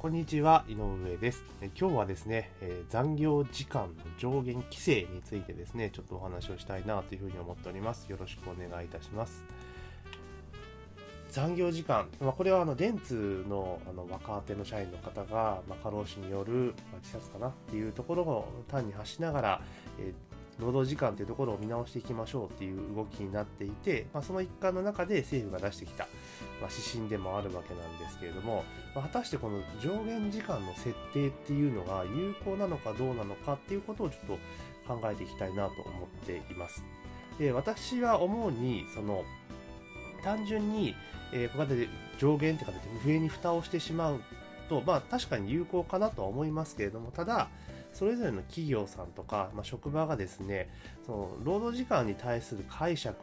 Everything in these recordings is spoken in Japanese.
こんにちは、井上です。今日はですね、え残業時間の上限規制についてですね、ちょっとお話をしたいなというふうに思っております。よろしくお願いいたします。残業時間、ま、これはあの電通のあの若手の社員の方が、ま、過労死による、ま自殺かなっていうところを単に発しながら、労働時間というところを見直していきましょうっていう動きになっていて、まあ、その一環の中で政府が出してきた、まあ、指針でもあるわけなんですけれども、まあ果たしてこの上限時間の設定っていうのが有効なのかどうなのかっていうことをちょっと考えていきたいなと思っています。で私は思うにその単純に、えーここで上限って形で上に蓋をしてしまうと、まあ確かに有効かなとは思いますけれども、ただ、それぞれの企業さんとか、まあ、職場がですね、その労働時間に対する解釈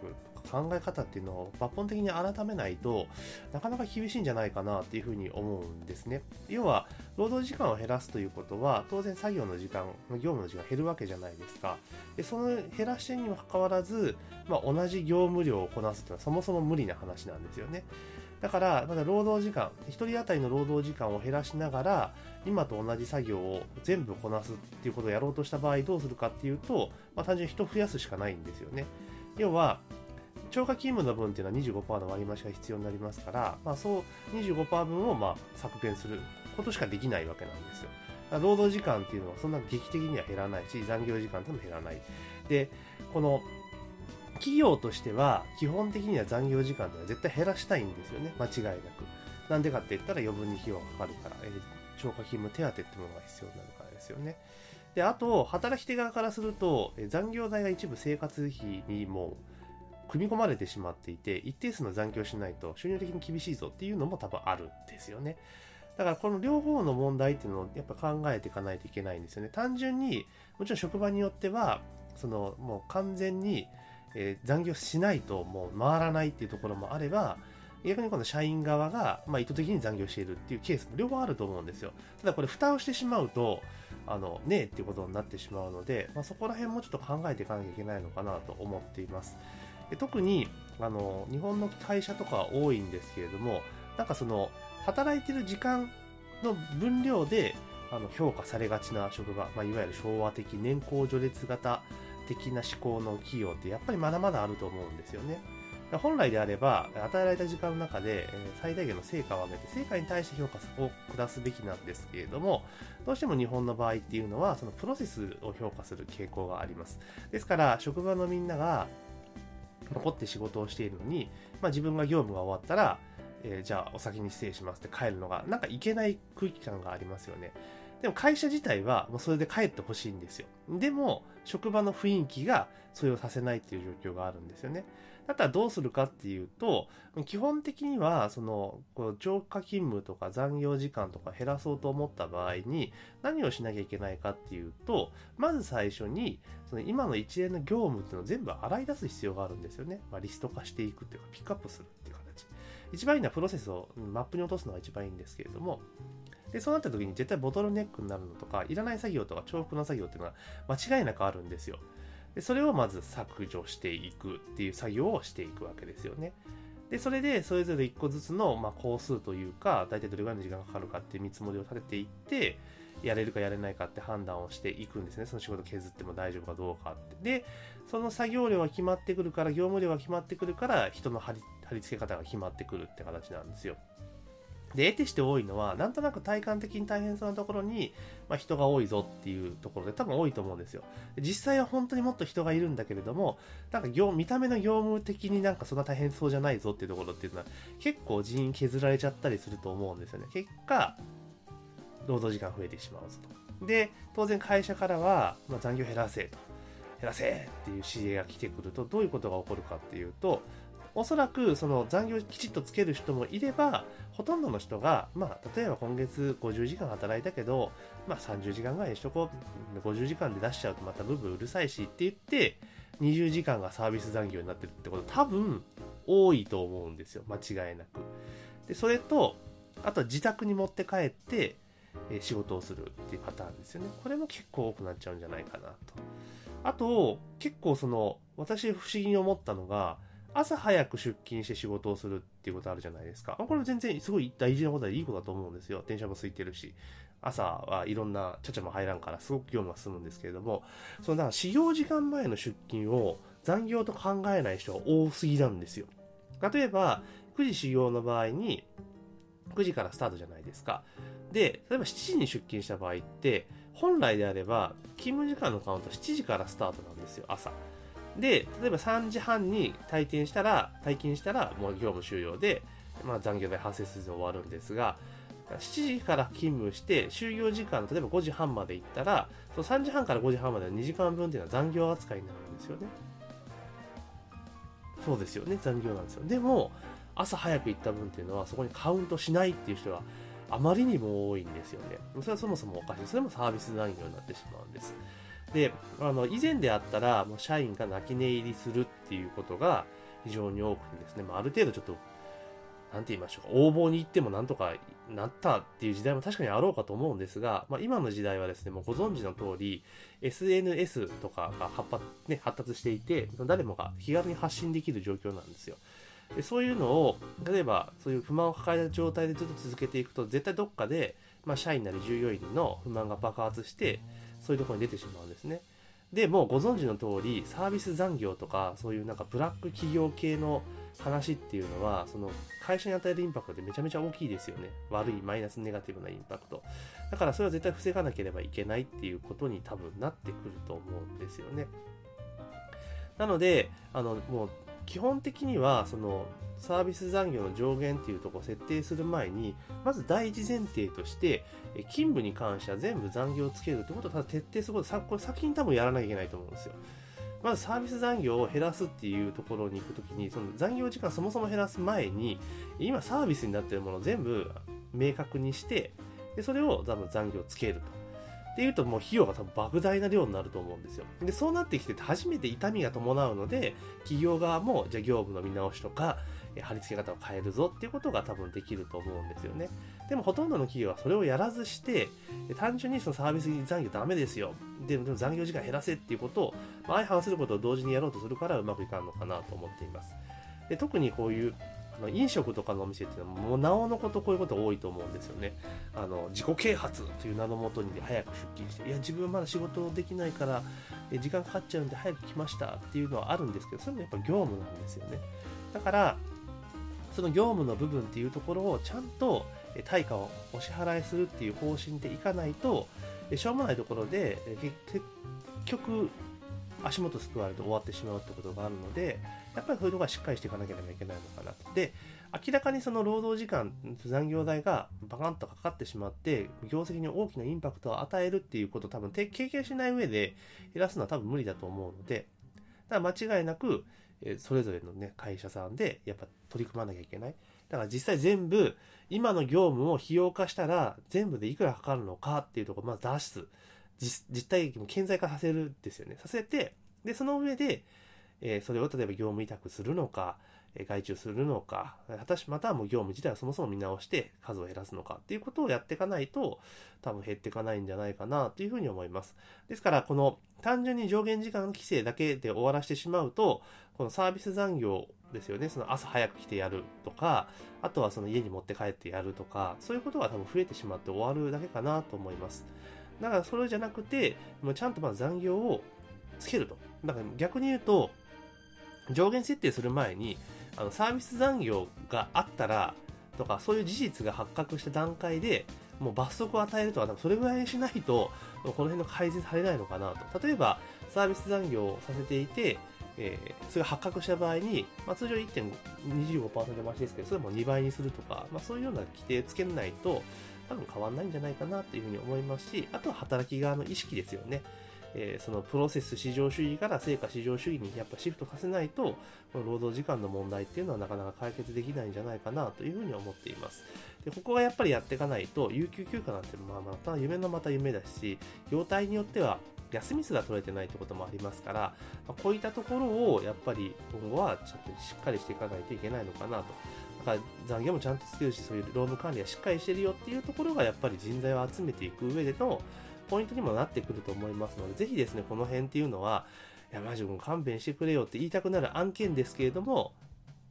考え方っていうのを抜本的に改めないとなかなか厳しいんじゃないかなっていうふうに思うんですね。要は、労働時間を減らすということは、当然作業の時間、業務の時間減るわけじゃないですか。で、その減らしてにもかかわらず、まあ、同じ業務量をこなすというのはそもそも無理な話なんですよね。だから、まだ労働時間、1人当たりの労働時間を減らしながら、今と同じ作業を全部こなすっていうことをやろうとした場合どうするかっていうと、まあ、単純に人を増やすしかないんですよね。要は、超過勤務の分っていうのは25%の割増が必要になりますから、まあ、そう25%分をまあ削減することしかできないわけなんですよ。労働時間っていうのはそんな劇的には減らないし、残業時間っていうのも減らない。で、この企業としては基本的には残業時間っていうのは絶対減らしたいんですよね。間違いなく。なんでかって言ったら余分に費用がかかるから、えー超過勤務手当ってものが必要になるからですよね。で、あと、働き手側からすると、え残業代が一部生活費にも組み込まれてしまっていて、一定数の残業しないと収入的に厳しいぞっていうのも多分あるんですよね。だからこの両方の問題っていうのをやっぱ考えていかないといけないんですよね。単純に、もちろん職場によっては、そのもう完全に、えー残業しないともう回らないっていうところもあれば、逆に今度社員側が、まあ、意図的に残業しているっていうケースも両方あると思うんですよ。ただこれ蓋をしてしまうと、あの、ねえっていうことになってしまうので、まあ、そこら辺もちょっと考えていかなきゃいけないのかなと思っています。特に、あの、日本の会社とか多いんですけれども、なんかその、働いてる時間の分量で、あの、評価されがちな職場、まあ、いわゆる昭和的年功序列型的な思考の企業ってやっぱりまだまだあると思うんですよね。本来であれば、与えられた時間の中で、最大限の成果を上げて、成果に対して評価を下すべきなんですけれども、どうしても日本の場合っていうのは、そのプロセスを評価する傾向があります。ですから、職場のみんなが残って仕事をしているのに、まあ、自分が業務が終わったら、えーじゃあお先に失礼しますって帰るのが、なんかいけない空気感がありますよね。でも会社自体はもうそれで帰ってほしいんですよ。でも、職場の雰囲気がそれをさせないっていう状況があるんですよね。だったらどうするかっていうと、基本的には、その、こう超過勤務とか残業時間とか減らそうと思った場合に、何をしなきゃいけないかっていうと、まず最初に、その今の一連の業務っていうのを全部洗い出す必要があるんですよね。まあ、リスト化していくっていうか、ピックアップするっていう形。一番いいのはプロセスをマップに落とすのが一番いいんですけれども、で、そうなった時に絶対ボトルネックになるのとか、いらない作業とか重複な作業っていうのは間違いなくあるんですよ。で、それをまず削除していくっていう作業をしていくわけですよね。で、それでそれぞれ1個ずつの、まあ、工数というか、大体どれぐらいの時間がかかるかっていう見積もりを立てていって、やれるかやれないかって判断をしていくんですね。その仕事削っても大丈夫かどうかって。で、その作業量が決まってくるから、業務量が決まってくるから、人の貼り付け方が決まってくるって形なんですよ。で、得てして多いのは、なんとなく体感的に大変そうなところに、まあ、人が多いぞっていうところで多分多いと思うんですよ。実際は本当にもっと人がいるんだけれども、なんか業見た目の業務的になんかそんな大変そうじゃないぞっていうところっていうのは、結構人員削られちゃったりすると思うんですよね。結果、労働時間増えてしまうぞと。で、当然会社からは、まあ、残業減らせと。減らせっていう指示が来てくると、どういうことが起こるかっていうと、おそらくその残業きちっとつける人もいれば、ほとんどの人が、まあ、例えば今月50時間働いたけど、まあ、30時間ぐらいにしとこう、50時間で出しちゃうとまたブーブーうるさいしって言って、20時間がサービス残業になってるってこと多分多いと思うんですよ、間違いなく。で、それと、あとは自宅に持って帰って、え仕事をするっていうパターンですよね。これも結構多くなっちゃうんじゃないかなと。あと、結構その、私不思議に思ったのが、朝早く出勤して仕事をするっていうことあるじゃないですか。これ全然すごい大事なことでいいことだと思うんですよ。電車も空いてるし。朝はいろんなちゃちゃも入らんからすごく業務が進むんですけれども、そのだから始業時間前の出勤を残業と考えない人が多すぎなんですよ。例えば、9時始業の場合に、9時からスタートじゃないですか。で、例えば7時に出勤した場合って、本来であれば、勤務時間のカウント7時からスタートなんですよ、朝。で、例えば3時半に退店したら、退勤したらもう業務終了で、まあ、残業代発生せず終わるんですが、7時から勤務して、就業時間、例えば5時半まで行ったら、その3時半から5時半までの2時間分っていうのは残業扱いになるんですよね。そうですよね、残業なんですよ。でも、朝早く行った分っていうのは、そこにカウントしないっていう人があまりにも多いんですよね。それはそもそもおかしい。それもサービス残業になってしまうんです。で、あの、以前であったら、もう社員が泣き寝入りするっていうことが非常に多くてですね、まあ、ある程度ちょっと、なんて言いましょうか、応募に行ってもなんとかなったっていう時代も確かにあろうかと思うんですが、まあ、今の時代はですね、もうご存知の通り、SNS とかが発達,、ね、発達していて、誰もが気軽に発信できる状況なんですよ。でそういうのを、例えばそういう不満を抱えた状態でずっと続けていくと、絶対どっかで、まあ、社員なり従業員の不満が爆発して、そういうところに出てしまうんですね。で、もうご存知の通り、サービス残業とか、そういうなんかブラック企業系の話っていうのは、その会社に与えるインパクトってめちゃめちゃ大きいですよね。悪い、マイナスネガティブなインパクト。だからそれは絶対防がなければいけないっていうことに多分なってくると思うんですよね。なので、あの、もう基本的には、その、サービス残業の上限っていうところを設定する前に、まず第一前提として、勤務に関しては全部残業をつけるってことをただ徹底することこれ先に多分やらなきゃいけないと思うんですよ。まずサービス残業を減らすっていうところに行くときに、その残業時間そもそも減らす前に、今サービスになっているものを全部明確にして、でそれを多分残業をつけると。っていうともう費用が多分莫大な量になると思うんですよ。で、そうなってきて初めて痛みが伴うので、企業側もじゃあ業務の見直しとか、貼り付け方を変えるぞっていうことが多分できると思うんですよね。でもほとんどの企業はそれをやらずして、単純にそのサービス残業ダメですよ。でも残業時間減らせっていうことを、相反することを同時にやろうとするからうまくいかんのかなと思っています。で特にこういうあの飲食とかのお店っていうのはもうなおのことこういうこと多いと思うんですよね。あの自己啓発という名のもとに早く出勤して、いや自分まだ仕事できないから時間かかっちゃうんで早く来ましたっていうのはあるんですけど、それもやっぱ業務なんですよね。だから、その業務の部分っていうところをちゃんと対価をお支払いするっていう方針でいかないと、しょうもないところで結局足元すくわれて終わってしまうってことがあるので、やっぱりそういうところはしっかりしていかなければいけないのかなと。で、明らかにその労働時間、残業代がバカンとかかってしまって、業績に大きなインパクトを与えるっていうことを多分経験しない上で減らすのは多分無理だと思うので、だから間違いなく、それぞれのね、会社さんでやっぱ取り組まなきゃいけない。だから実際全部、今の業務を費用化したら全部でいくらかかるのかっていうところをまず出。実体験を顕在化させるんですよね。させて、で、その上で、え、それを例えば業務委託するのか、え外注するのか、果たし、またはもう業務自体をそもそも見直して数を減らすのかっていうことをやっていかないと、多分減っていかないんじゃないかなというふうに思います。ですから、この単純に上限時間規制だけで終わらせてしまうと、このサービス残業ですよね、その朝早く来てやるとか、あとはその家に持って帰ってやるとか、そういうことが多分増えてしまって終わるだけかなと思います。だからそれじゃなくて、もうちゃんとまず残業をつけると。だから逆に言うと、上限設定する前に、あのサービス残業があったら、とか、そういう事実が発覚した段階で、もう罰則を与えるとか、それぐらいにしないと、この辺の改善されないのかなと。例えば、サービス残業をさせていて、えー、それが発覚した場合に、まあ、通常1.25%増しですけど、それも2倍にするとか、まあ、そういうような規定つけないと、多分変わんないんじゃないかなっていうふうに思いますし、あとは働き側の意識ですよね。えー、そのプロセス至上主義から成果至上主義にやっぱシフトさせないと、労働時間の問題っていうのはなかなか解決できないんじゃないかなというふうに思っています。で、ここがやっぱりやっていかないと、有給休暇なんてまあまた夢のまた夢だし、業態によっては休みすら取れてないってこともありますから、まあ、こういったところをやっぱり今後はちょっとしっかりしていかないといけないのかなと。だから残業もちゃんとつけるし、そういう労務管理はしっかりしてるよっていうところがやっぱり人材を集めていく上でのポイントにもなってくると思いますので、ぜひですね、この辺っていうのは、いや、マジ君勘弁してくれよって言いたくなる案件ですけれども、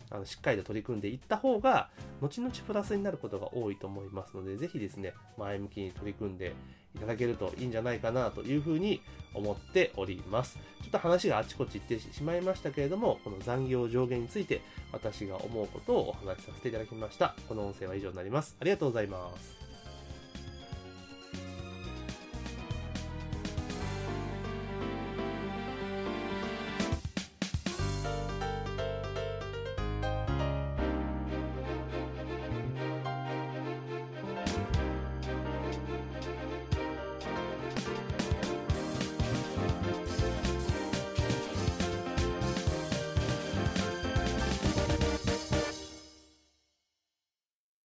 あのしっかりと取り組んでいった方が、後々プラスになることが多いと思いますので、ぜひですね、前向きに取り組んでいただけるといいんじゃないかなというふうに思っております。ちょっと話があちこち行ってしまいましたけれども、この残業上限について私が思うことをお話しさせていただきました。この音声は以上になります。ありがとうございます。